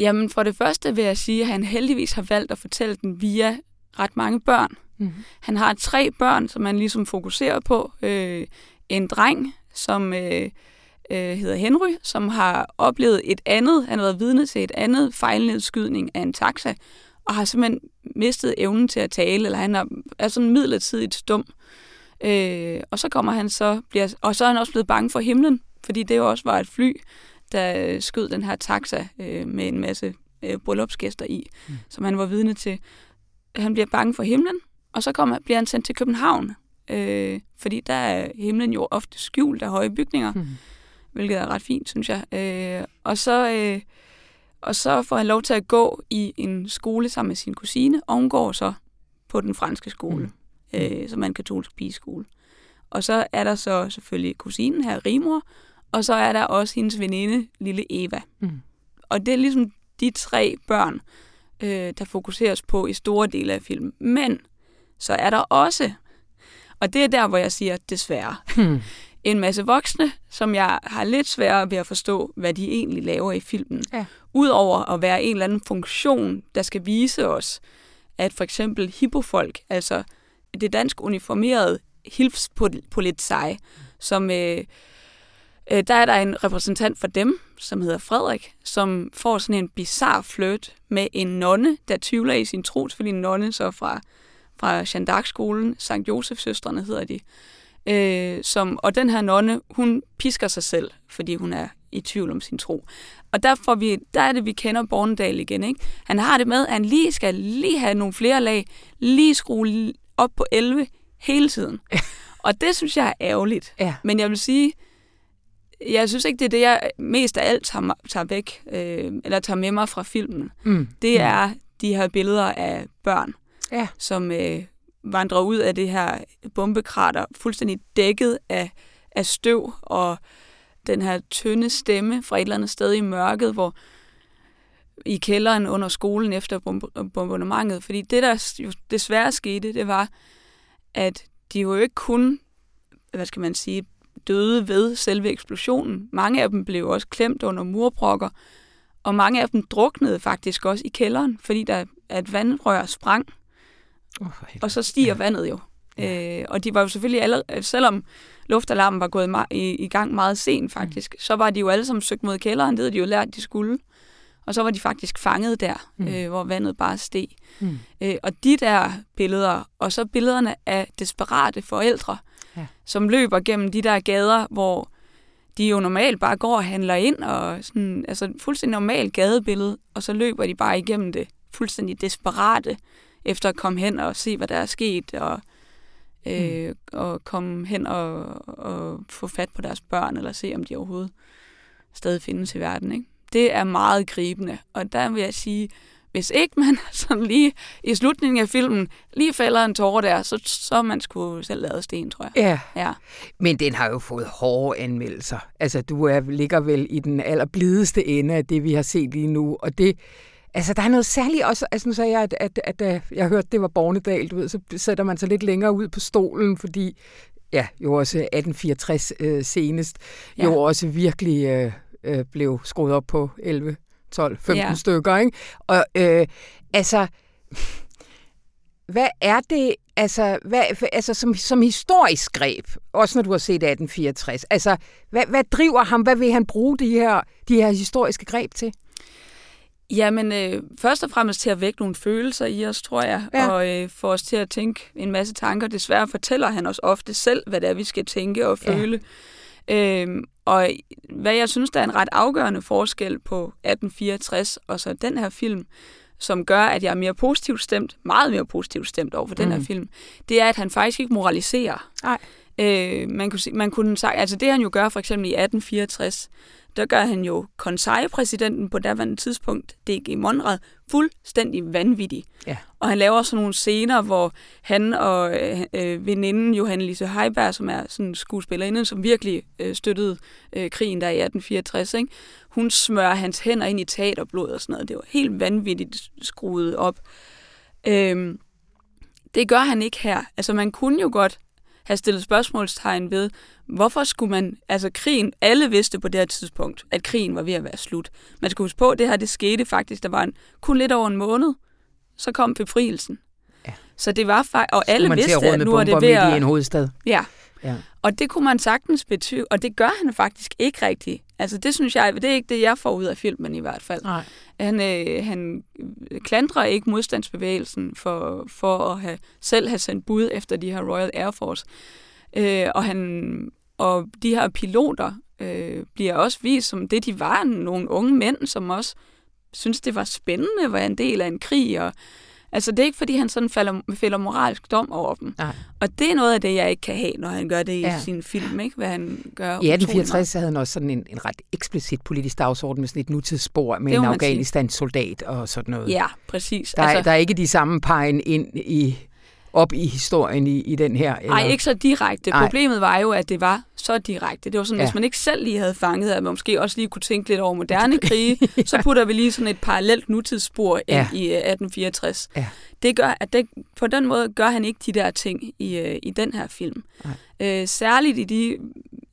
Jamen, for det første vil jeg sige, at han heldigvis har valgt at fortælle den via ret mange børn. Mm-hmm. Han har tre børn, som han ligesom fokuserer på. Øh, en dreng, som øh, øh, hedder Henry, som har oplevet et andet, han har været vidne til et andet fejlnedskydning af en taxa, og har simpelthen mistet evnen til at tale, eller han er, er sådan midlertidigt stum. Øh, og så kommer han så, bliver, og så er han også blevet bange for himlen, fordi det jo også var et fly, der skød den her taxa øh, med en masse øh, bryllupsgæster i, mm. som han var vidne til. Han bliver bange for himlen, og så kommer, bliver han sendt til København, øh, fordi der er himlen jo ofte skjult af høje bygninger, mm. hvilket er ret fint, synes jeg. Øh, og, så, øh, og så får han lov til at gå i en skole sammen med sin kusine, og hun går så på den franske skole, mm. øh, som er en katolsk pigeskole. Og så er der så selvfølgelig kusinen her, Rimor, og så er der også hendes veninde, lille Eva. Mm. Og det er ligesom de tre børn, øh, der fokuseres på i store dele af filmen. Men så er der også, og det er der, hvor jeg siger desværre, hmm. en masse voksne, som jeg har lidt sværere ved at forstå, hvad de egentlig laver i filmen. Ja. Udover at være en eller anden funktion, der skal vise os, at for eksempel hippofolk, altså det dansk uniformerede Hilfspolizei, som... Øh, øh, der er der en repræsentant for dem, som hedder Frederik, som får sådan en bizarre flirt med en nonne, der tvivler i sin tro, selvfølgelig en nonne så fra, fra Jeanne d'Arc-skolen, Sankt Josef-søstrene hedder de. Øh, som, og den her nonne, hun pisker sig selv, fordi hun er i tvivl om sin tro. Og der, får vi, der er det, vi kender Bornedal igen. Ikke? Han har det med, at han lige skal lige have nogle flere lag, lige skrue op på 11 hele tiden. og det synes jeg er ærgerligt. Ja. Men jeg vil sige, jeg synes ikke, det er det, jeg mest af alt tager, tager væk, øh, eller tager med mig fra filmen. Mm. Det mm. er de her billeder af børn, ja. som øh, vandrer ud af det her bombekrater, fuldstændig dækket af, af støv, og den her tynde stemme fra et eller andet sted i mørket, hvor i kælderen under skolen efter bombardementet. Fordi det, der jo desværre skete, det var, at de jo ikke kun, hvad skal man sige, døde ved selve eksplosionen. Mange af dem blev også klemt under murbrokker, og mange af dem druknede faktisk også i kælderen, fordi der er et vandrør sprang, oh, og så stiger ja. vandet jo. Ja. Øh, og de var jo selvfølgelig alle, selvom luftalarmen var gået i, i gang meget sent faktisk, mm. så var de jo alle sammen søgt mod kælderen, det havde de jo lært, de skulle. Og så var de faktisk fanget der, mm. øh, hvor vandet bare steg. Mm. Øh, og de der billeder, og så billederne af desperate forældre, ja. som løber gennem de der gader, hvor de jo normalt bare går og handler ind, og sådan, altså fuldstændig normalt gadebillede, og så løber de bare igennem det fuldstændig desperate, efter at komme hen og se, hvad der er sket, og, øh, mm. og komme hen og, og få fat på deres børn, eller se, om de overhovedet stadig findes i verden. Ikke? Det er meget gribende, og der vil jeg sige, hvis ikke man sådan lige i slutningen af filmen lige falder en tårer der, så, så man sgu selv lavet sten, tror jeg. Ja, Ja. men den har jo fået hårde anmeldelser. Altså, du er, ligger vel i den allerblideste ende af det, vi har set lige nu, og det... Altså, der er noget særligt også... Altså, nu sagde jeg, at, at, at, at jeg hørte, det var Bornedal, du ved, så sætter man sig lidt længere ud på stolen, fordi ja, jo også 1864 øh, senest, ja. jo også virkelig øh, øh, blev skruet op på 11, 12, 15 ja. stykker, ikke? Og øh, altså, hvad er det, altså, hvad, altså som, som historisk greb, også når du har set 1864, altså, hvad, hvad driver ham, hvad vil han bruge de her, de her historiske greb til? Jamen, øh, først og fremmest til at vække nogle følelser i os, tror jeg, ja. og øh, få os til at tænke en masse tanker. Desværre fortæller han os ofte selv, hvad det er, vi skal tænke og føle. Ja. Øhm, og hvad jeg synes, der er en ret afgørende forskel på 1864 og så den her film, som gør, at jeg er mere positivt stemt, meget mere positivt stemt over for mm. den her mm. film, det er, at han faktisk ikke moraliserer. Nej. Øh, man kunne, man kunne sige, altså det han jo gør for eksempel i 1864, der gør han jo konsejpræsidenten på daværende tidspunkt, D.G. Monrad, fuldstændig vanvittig. Ja. Og han laver sådan nogle scener, hvor han og øh, øh, veninden Johanne Lise Heiberg, som er sådan en skuespillerinde, som virkelig øh, støttede øh, krigen der i 1864, ikke? hun smører hans hænder ind i teaterblod og sådan noget. Det var helt vanvittigt skruet op. Øhm, det gør han ikke her. Altså man kunne jo godt have stillet spørgsmålstegn ved, hvorfor skulle man, altså krigen, alle vidste på det her tidspunkt, at krigen var ved at være slut. Man skulle huske på, at det her det skete faktisk, der var en, kun lidt over en måned, så kom befrielsen. Ja. Så det var faktisk, og alle vidste, at nu er det ved at... i en hovedstad. Ja. ja. Og det kunne man sagtens betyde, og det gør han faktisk ikke rigtigt. Altså det synes jeg, det er ikke det, jeg får ud af filmen i hvert fald. Nej. Han, øh, han klandrer ikke modstandsbevægelsen for, for at have, selv have sendt bud efter de her Royal Air Force. Øh, og, han, og de her piloter øh, bliver også vist som det, de var, nogle unge mænd, som også synes det var spændende at være en del af en krig, og Altså, det er ikke, fordi han sådan falder, fælder moralsk dom over dem. Nej. Og det er noget af det, jeg ikke kan have, når han gør det i ja. sin film, ikke? Hvad han gør. I 1864 havde han også sådan en, en ret eksplicit politisk dagsorden med sådan et nutidsspor med en Afghanistan-soldat og sådan noget. Ja, præcis. Der, altså, der er ikke de samme pegen ind i op i historien i, i den her? Nej, ikke så direkte. Ej. Problemet var jo, at det var så direkte. Det var sådan, ja. hvis man ikke selv lige havde fanget, at man måske også lige kunne tænke lidt over moderne krige, ja. så putter vi lige sådan et parallelt nutidsspor ind ja. i 1864. Ja. Det gør, at det, på den måde gør han ikke de der ting i, øh, i den her film. Øh, særligt i de,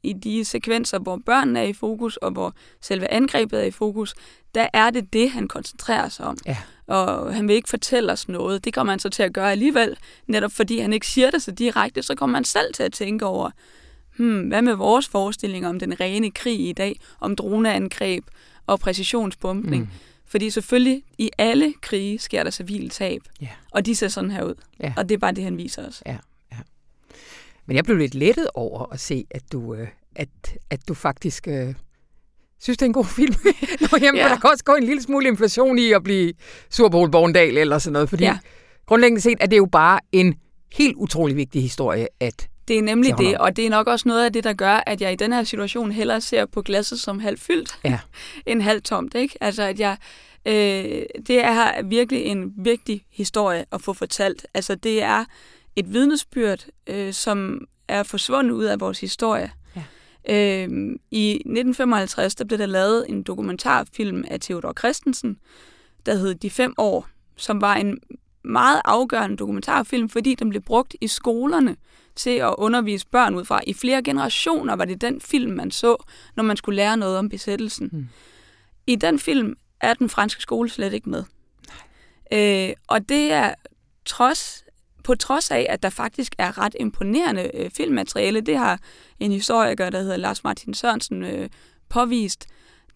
i de sekvenser, hvor børnene er i fokus, og hvor selve angrebet er i fokus, der er det det, han koncentrerer sig om. Ja og han vil ikke fortælle os noget. Det kommer man så til at gøre alligevel, netop fordi han ikke siger det så direkte, så kommer man selv til at tænke over, hmm, hvad med vores forestillinger om den rene krig i dag, om droneangreb og præcisionsbumpning? Mm. Fordi selvfølgelig i alle krige sker der civil tab, yeah. og de ser sådan her ud. Yeah. Og det er bare det, han viser os. Ja, ja. Men jeg blev lidt lettet over at se, at du, øh, at, at du faktisk øh, synes, det er en god film. Nå, jamen, ja. der kan også gå en lille smule inflation i at blive sur på Borndal eller sådan noget, fordi ja. grundlæggende set er det jo bare en helt utrolig vigtig historie, at det er nemlig det, og det er nok også noget af det, der gør, at jeg i den her situation hellere ser på glasset som halvt fyldt, ja. end halvt tomt. Ikke? Altså, at jeg, øh, det er virkelig en vigtig historie at få fortalt. Altså, det er et vidnesbyrd, øh, som er forsvundet ud af vores historie. Øh, I 1955 der blev der lavet en dokumentarfilm af Theodor Christensen, der hed De fem år, som var en meget afgørende dokumentarfilm, fordi den blev brugt i skolerne til at undervise børn ud fra. I flere generationer var det den film, man så, når man skulle lære noget om besættelsen. Mm. I den film er den franske skole slet ikke med. Øh, og det er trods på trods af, at der faktisk er ret imponerende øh, filmmateriale, det har en historiker, der hedder Lars Martin Sørensen, øh, påvist,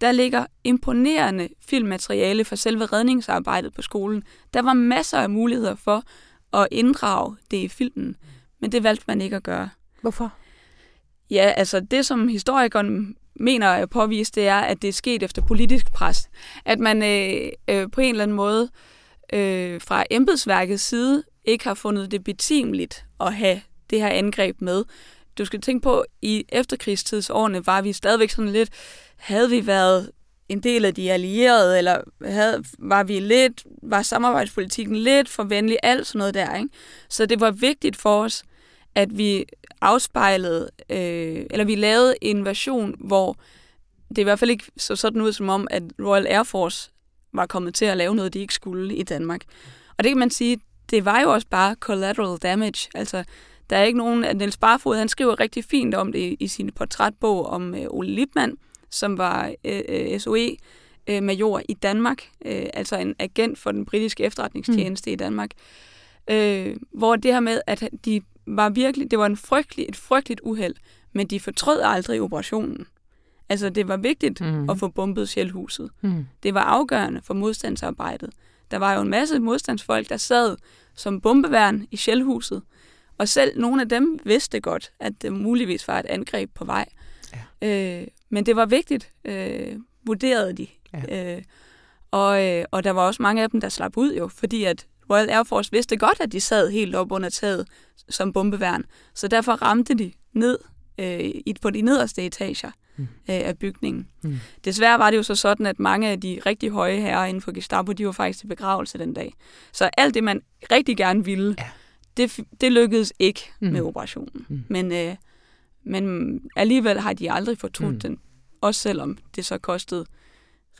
der ligger imponerende filmmateriale for selve redningsarbejdet på skolen. Der var masser af muligheder for at inddrage det i filmen, men det valgte man ikke at gøre. Hvorfor? Ja, altså det, som historikeren mener er påvist, det er, at det er sket efter politisk pres. At man øh, øh, på en eller anden måde øh, fra embedsværkets side ikke har fundet det betimeligt at have det her angreb med. Du skal tænke på, at i efterkrigstidsårene var vi stadigvæk sådan lidt, havde vi været en del af de allierede, eller havde, var vi lidt, var samarbejdspolitikken lidt for venlig, alt sådan noget der. Ikke? Så det var vigtigt for os, at vi afspejlede, øh, eller vi lavede en version, hvor det i hvert fald ikke så sådan ud som om, at Royal Air Force var kommet til at lave noget, de ikke skulle i Danmark. Og det kan man sige, det var jo også bare collateral damage. Altså, der er ikke nogen... At Niels Barfod, han skriver rigtig fint om det i sin portrætbog om øh, Ole Lipmann, som var øh, øh SOE-major øh, i Danmark, øh, altså en agent for den britiske efterretningstjeneste mm. i Danmark, øh, hvor det her med, at de var virkelig, det var en frygtelig, et frygteligt uheld, men de fortrød aldrig operationen. Altså, det var vigtigt mm. at få bombet Sjælhuset. Mm. Det var afgørende for modstandsarbejdet. Der var jo en masse modstandsfolk, der sad som bombeværn i Sjælhuset, og selv nogle af dem vidste godt, at det muligvis var et angreb på vej. Ja. Øh, men det var vigtigt, øh, vurderede de. Ja. Øh, og, øh, og der var også mange af dem, der slap ud jo, fordi at Royal Air Force vidste godt, at de sad helt op under taget som bombeværn. Så derfor ramte de ned øh, på de nederste etager mm. øh, af bygningen. Mm. Desværre var det jo så sådan, at mange af de rigtig høje herrer inden for Gestapo, de var faktisk til begravelse den dag. Så alt det, man rigtig gerne ville, ja. det, det lykkedes ikke mm. med operationen. Mm. Men, øh, men alligevel har de aldrig fortrudt mm. den. Også selvom det så kostede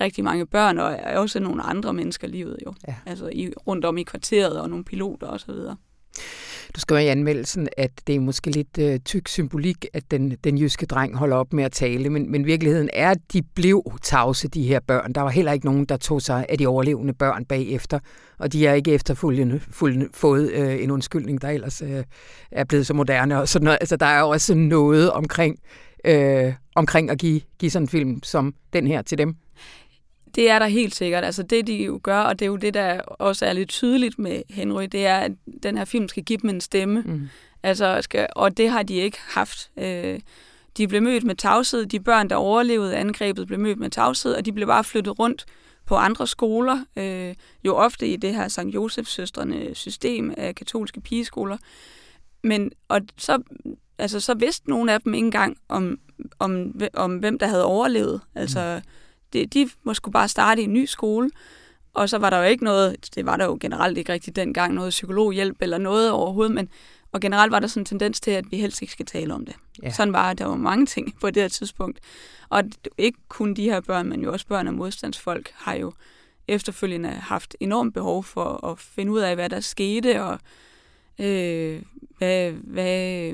rigtig mange børn, og også nogle andre mennesker livet jo. Ja. Altså i, rundt om i kvarteret, og nogle piloter osv. Du skriver i anmeldelsen, at det er måske lidt øh, tyk symbolik, at den, den jyske dreng holder op med at tale, men, men virkeligheden er, at de blev tavse, de her børn. Der var heller ikke nogen, der tog sig af de overlevende børn bagefter, og de har ikke efterfølgende fuld, fået øh, en undskyldning, der ellers øh, er blevet så moderne. Og sådan noget. Altså, der er også noget omkring, øh, omkring at give, give sådan en film som den her til dem. Det er der helt sikkert. Altså det, de jo gør, og det er jo det, der også er lidt tydeligt med Henry, det er, at den her film skal give dem en stemme. Mm. Altså, skal, og det har de ikke haft. Øh, de blev mødt med tavshed. De børn, der overlevede angrebet, blev mødt med tavshed, og de blev bare flyttet rundt på andre skoler, øh, jo ofte i det her St. Josefs søstrene system af katolske pigeskoler. Men, og så, altså, så vidste nogle af dem ikke engang om, om, om hvem der havde overlevet. Altså, mm det, de må skulle bare starte i en ny skole, og så var der jo ikke noget, det var der jo generelt ikke rigtigt dengang, noget psykologhjælp eller noget overhovedet, men og generelt var der sådan en tendens til, at vi helst ikke skal tale om det. Ja. Sådan var der var mange ting på det her tidspunkt. Og ikke kun de her børn, men jo også børn af modstandsfolk, har jo efterfølgende haft enormt behov for at finde ud af, hvad der skete, og øh, hvad, hvad,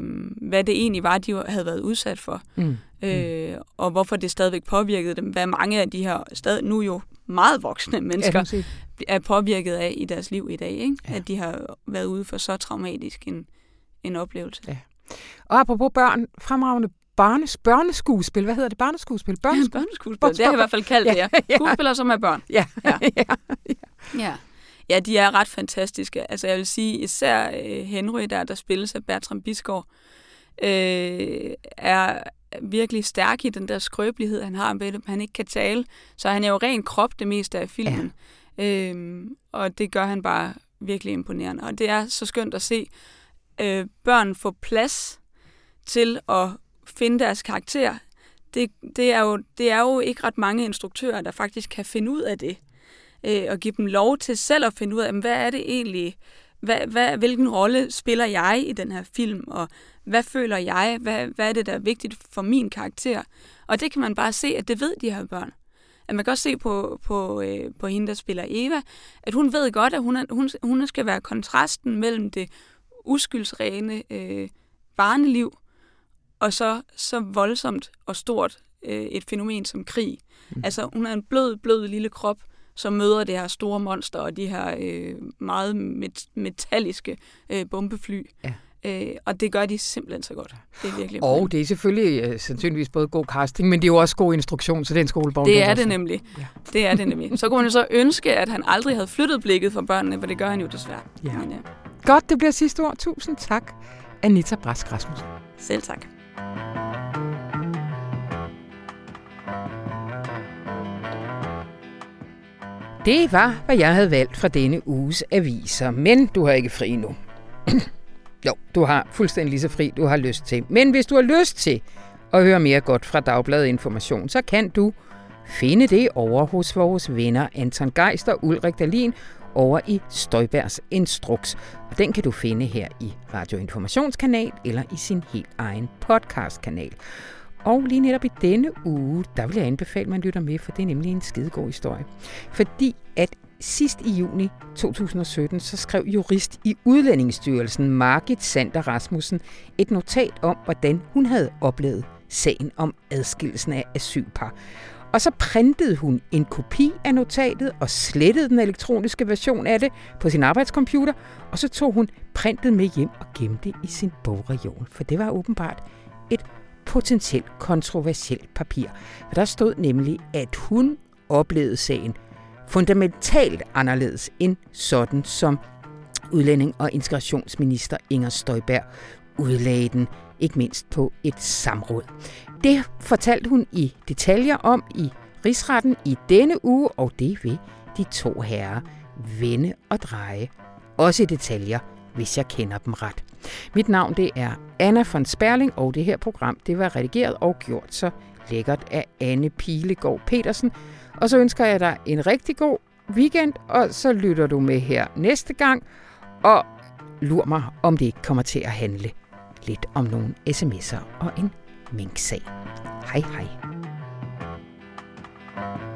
hvad det egentlig var, de havde været udsat for. Mm. Øh, og hvorfor det stadigvæk påvirkede dem. Hvad mange af de her stadig, nu jo meget voksne mennesker ja, er påvirket af i deres liv i dag. Ikke? Ja. At de har været ude for så traumatisk en, en oplevelse. Ja. Og apropos børn, fremragende barnes, børneskuespil. Hvad hedder det? Barneskuespil? Børneskuespil. Ja, børneskuespil. Det har jeg i hvert fald kaldt det, ja. Skuespillere, som er børn. Ja. Ja. ja. ja. Ja, de er ret fantastiske. Altså jeg vil sige, især øh, Henry, der, der spilles af Bertram Bisgaard, øh, er virkelig stærk i den der skrøbelighed, han har med Han ikke kan tale, så han er jo ren krop det meste af filmen. Ja. Øhm, og det gør han bare virkelig imponerende. Og det er så skønt at se øh, børn få plads til at finde deres karakter. Det, det, er jo, det er jo ikke ret mange instruktører, der faktisk kan finde ud af det øh, og give dem lov til selv at finde ud af, hvad er det egentlig, hvad, hvad, hvilken rolle spiller jeg i den her film, og hvad føler jeg, hvad, hvad er det, der er vigtigt for min karakter. Og det kan man bare se, at det ved de her børn. At man kan også se på, på, øh, på hende, der spiller Eva, at hun ved godt, at hun, er, hun, hun skal være kontrasten mellem det uskyldsrene øh, barneliv, og så, så voldsomt og stort øh, et fænomen som krig. Mm. Altså, hun er en blød, blød lille krop, som møder det her store monster og de her øh, meget met- metalliske øh, bombefly. Ja. Øh, og det gør de simpelthen så godt. Det er virkelig Og det er selvfølgelig øh, sandsynligvis både god casting, men det er jo også god instruktion, så det er en skolebogen. Det er det nemlig. Ja. Det er det nemlig. Så kunne man så ønske, at han aldrig havde flyttet blikket fra børnene, for det gør han jo desværre. Ja. Men, ja. Godt, det bliver sidste ord. Tusind tak, Anita Brask Rasmussen. Selv tak. Det var, hvad jeg havde valgt fra denne uges aviser, men du har ikke fri nu. jo, du har fuldstændig lige så fri, du har lyst til. Men hvis du har lyst til at høre mere godt fra Dagbladet Information, så kan du finde det over hos vores venner Anton Geister og Ulrik Dalin over i Støjbergs Instruks. Og den kan du finde her i Radioinformationskanal eller i sin helt egen podcastkanal. Og lige netop i denne uge, der vil jeg anbefale, at man lytter med, for det er nemlig en skidegod historie. Fordi at sidst i juni 2017, så skrev jurist i Udlændingsstyrelsen Margit Sander Rasmussen et notat om, hvordan hun havde oplevet sagen om adskillelsen af asylpar. Og så printede hun en kopi af notatet og slettede den elektroniske version af det på sin arbejdscomputer, og så tog hun printet med hjem og gemte det i sin bogregion, for det var åbenbart et potentielt kontroversielt papir. For der stod nemlig, at hun oplevede sagen fundamentalt anderledes end sådan, som udlænding- og integrationsminister Inger Støjberg udlagde den, ikke mindst på et samråd. Det fortalte hun i detaljer om i rigsretten i denne uge, og det vil de to herrer vende og dreje. Også i detaljer, hvis jeg kender dem ret. Mit navn det er Anna von Sperling, og det her program det var redigeret og gjort så lækkert af Anne Pilegaard Petersen. Og så ønsker jeg dig en rigtig god weekend, og så lytter du med her næste gang, og lur mig, om det ikke kommer til at handle lidt om nogle sms'er og en minksag. Hej hej. thank you